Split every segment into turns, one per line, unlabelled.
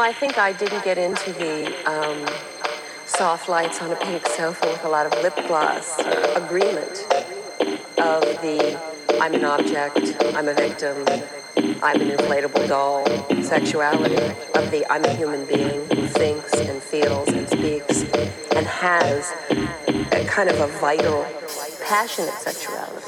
I think I didn't get into the um, soft lights on a pink sofa with a lot of lip gloss agreement of the I'm an object, I'm a victim, I'm an inflatable doll sexuality, of the I'm a human being who thinks and feels and speaks and has a kind of a vital, passionate sexuality.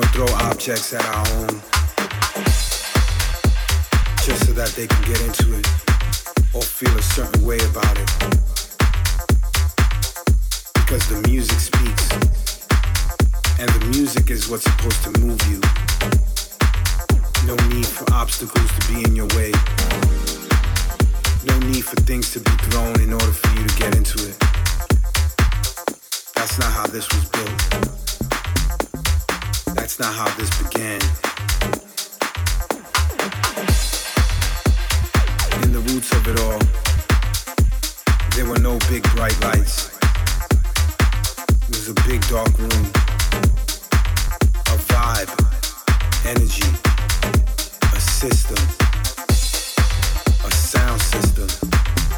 Don't throw objects at our own just so that they can get into it or feel a certain way about it. Because the music speaks, and the music is what's supposed to move you. No need for obstacles to be in your way. No need for things to be thrown in order for you to get into it. That's not how this was built. That's not how this began. In the roots of it all, there were no big bright lights. It was a big dark room. A vibe, energy, a system, a sound system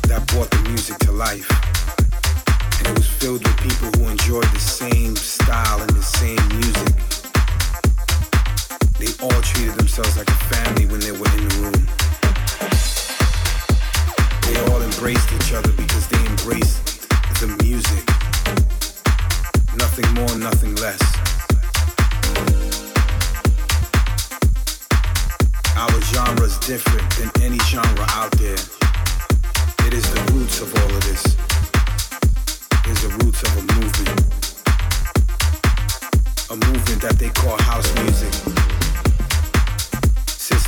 that brought the music to life. And it was filled with people who enjoyed the same style and the same music. They all treated themselves like a family when they were in the room. They all embraced each other because they embraced the music. Nothing more, nothing less. Our genre is different than any genre out there. It is the roots of all of this. It is the roots of a movement. A movement that they call house music.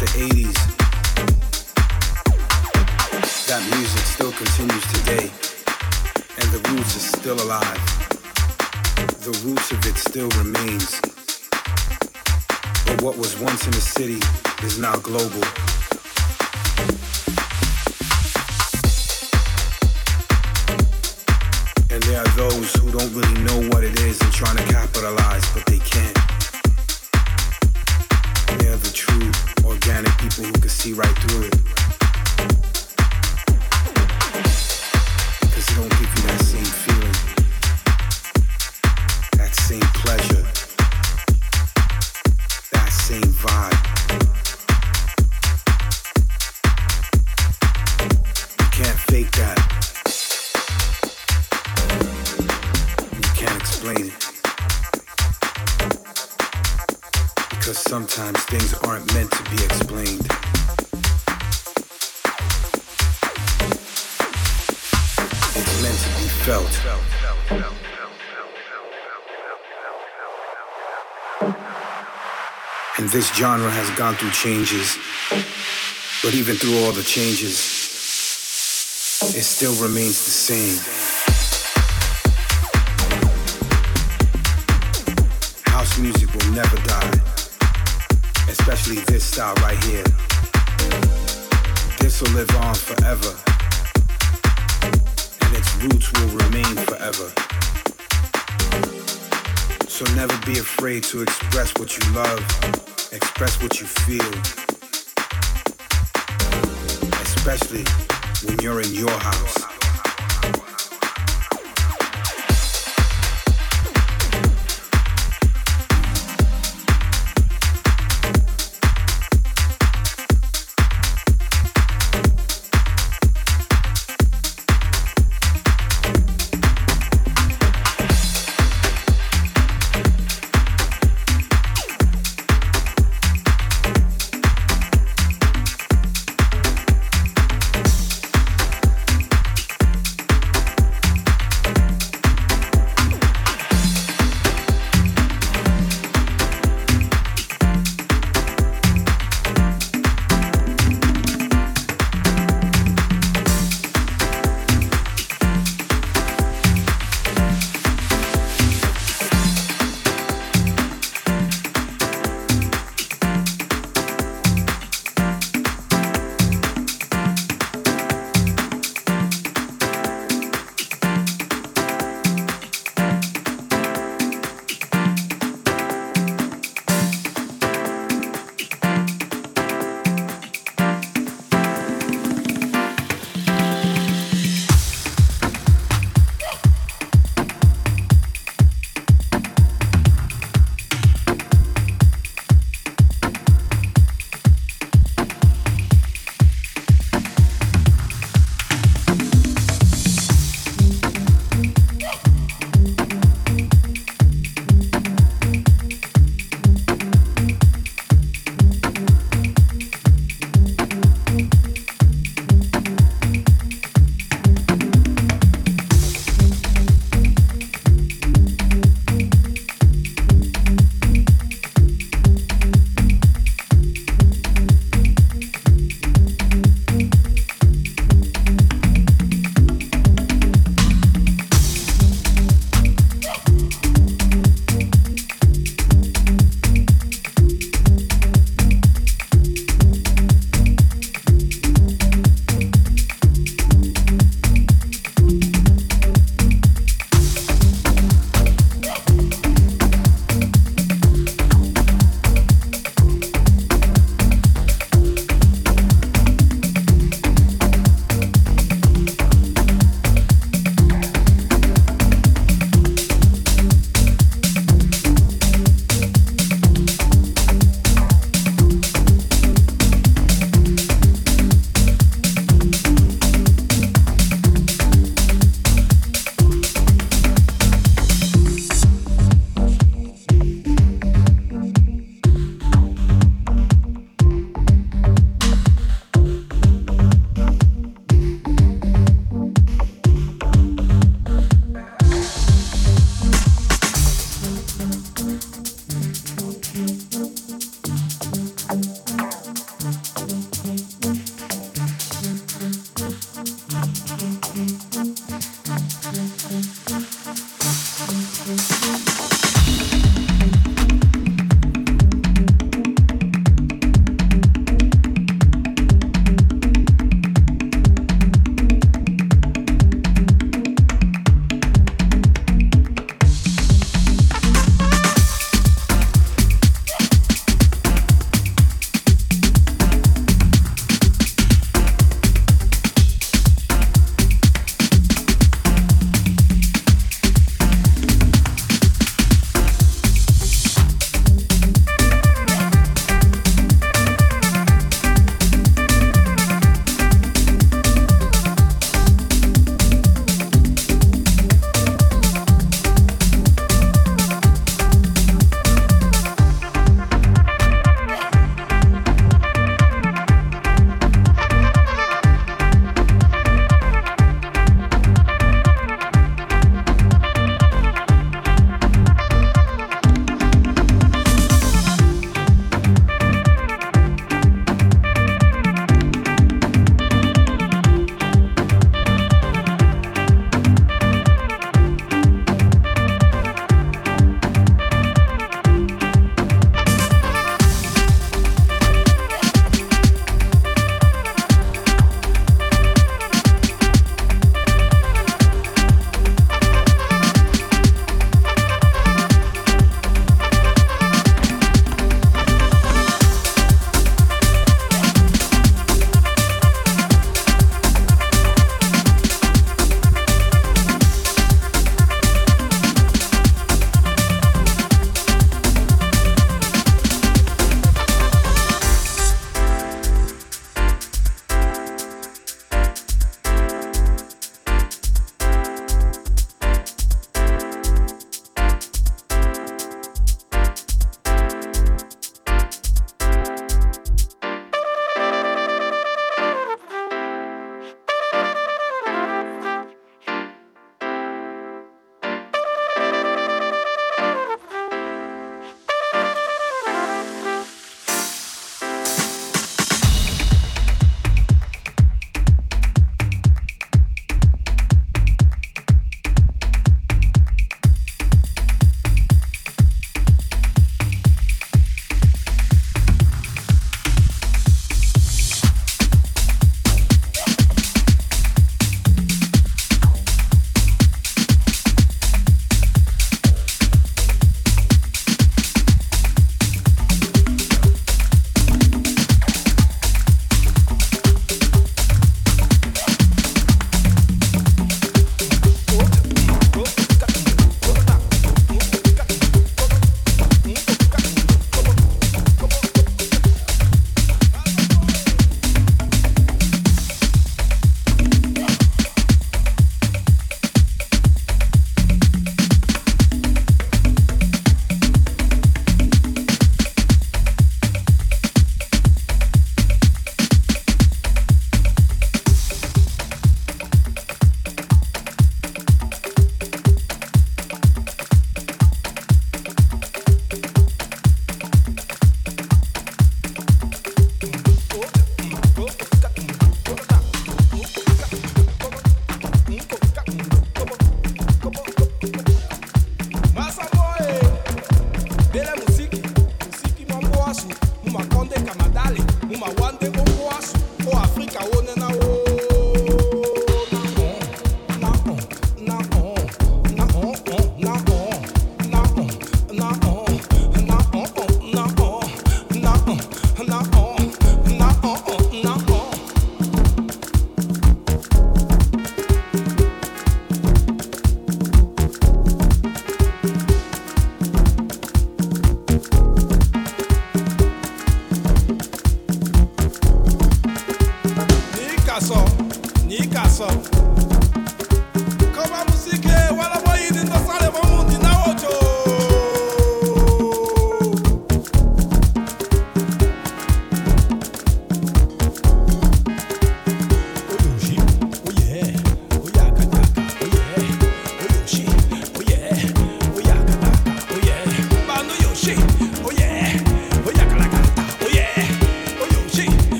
The 80s, that music still continues today. And the roots is still alive. The roots of it still remains. But what was once in the city is now global. And there are those who don't really know what it is and trying to capitalize, but they can't. They're the true, organic people who can see right through it. Because it don't give you sometimes things aren't meant to be explained. It's meant to be felt. And this genre has gone through changes. But even through all the changes, it still remains the same. House music will never die, especially this style right here. This will live on forever, and its roots will remain forever. So never be afraid to express what you love, express what you feel, especially when you're in your house.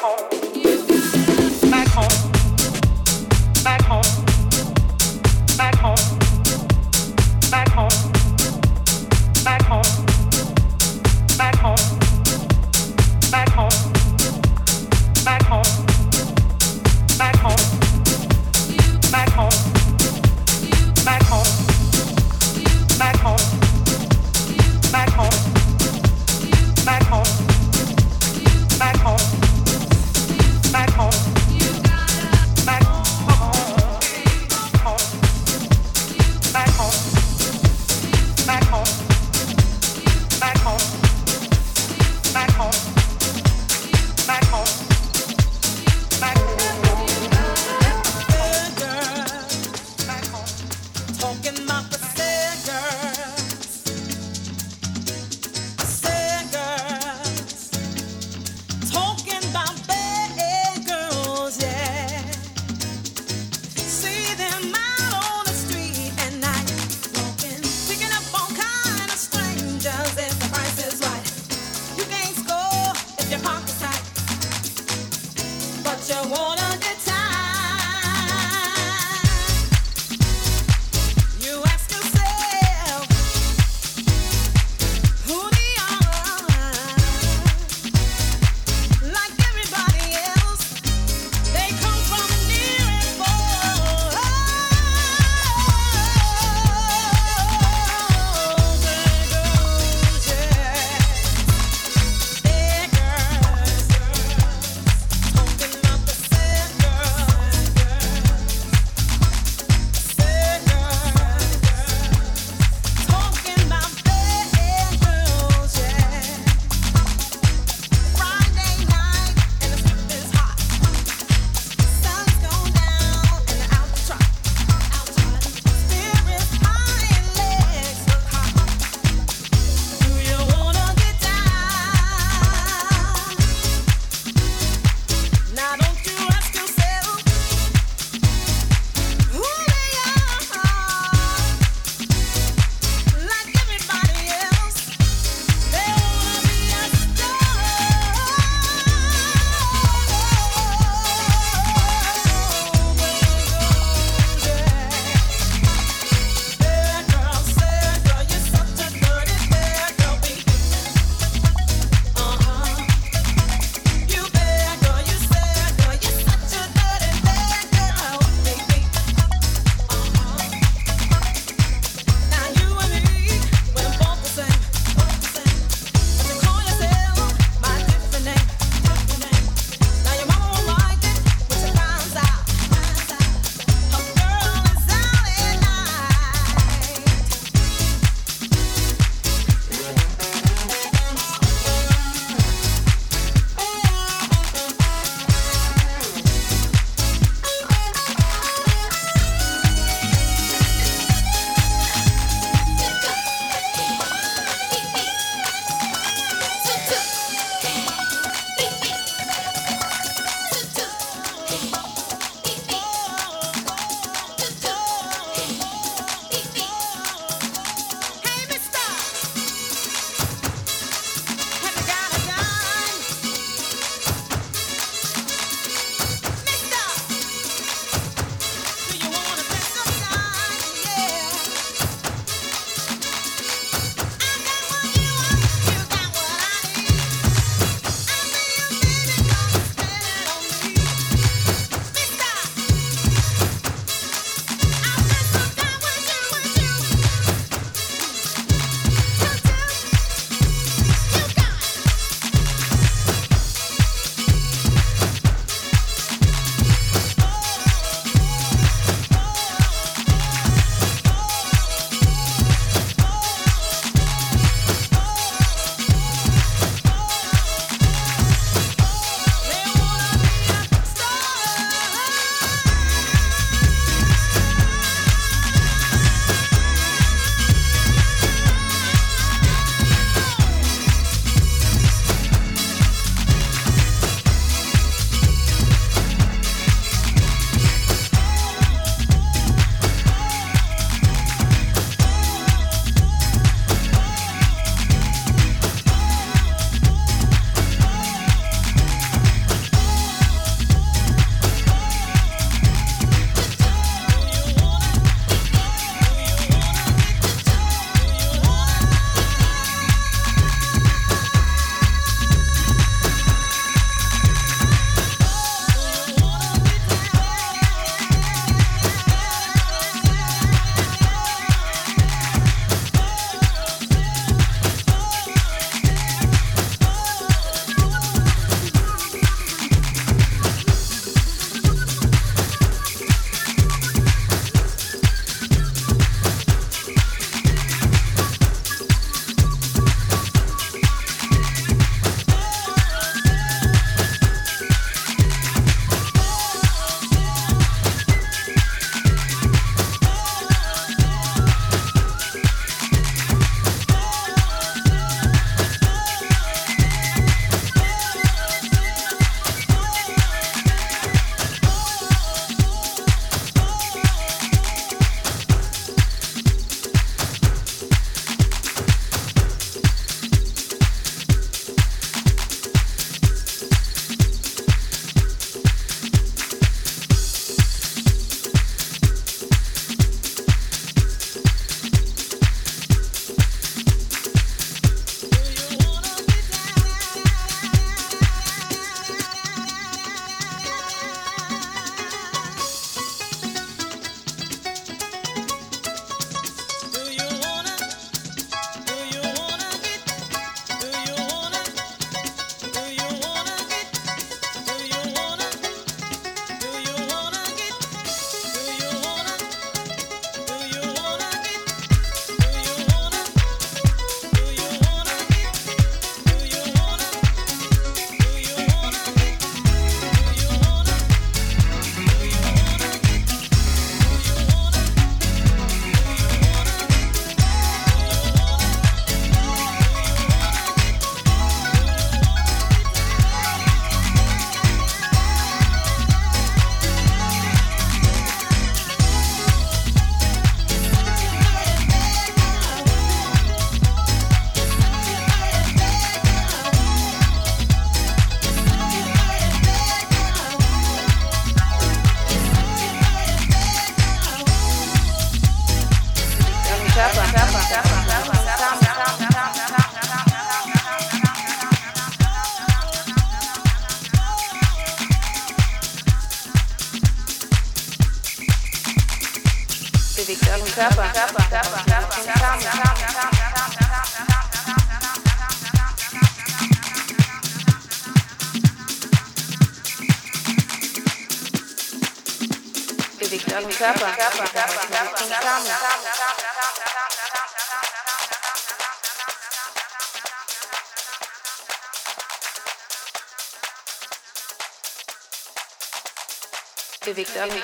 home.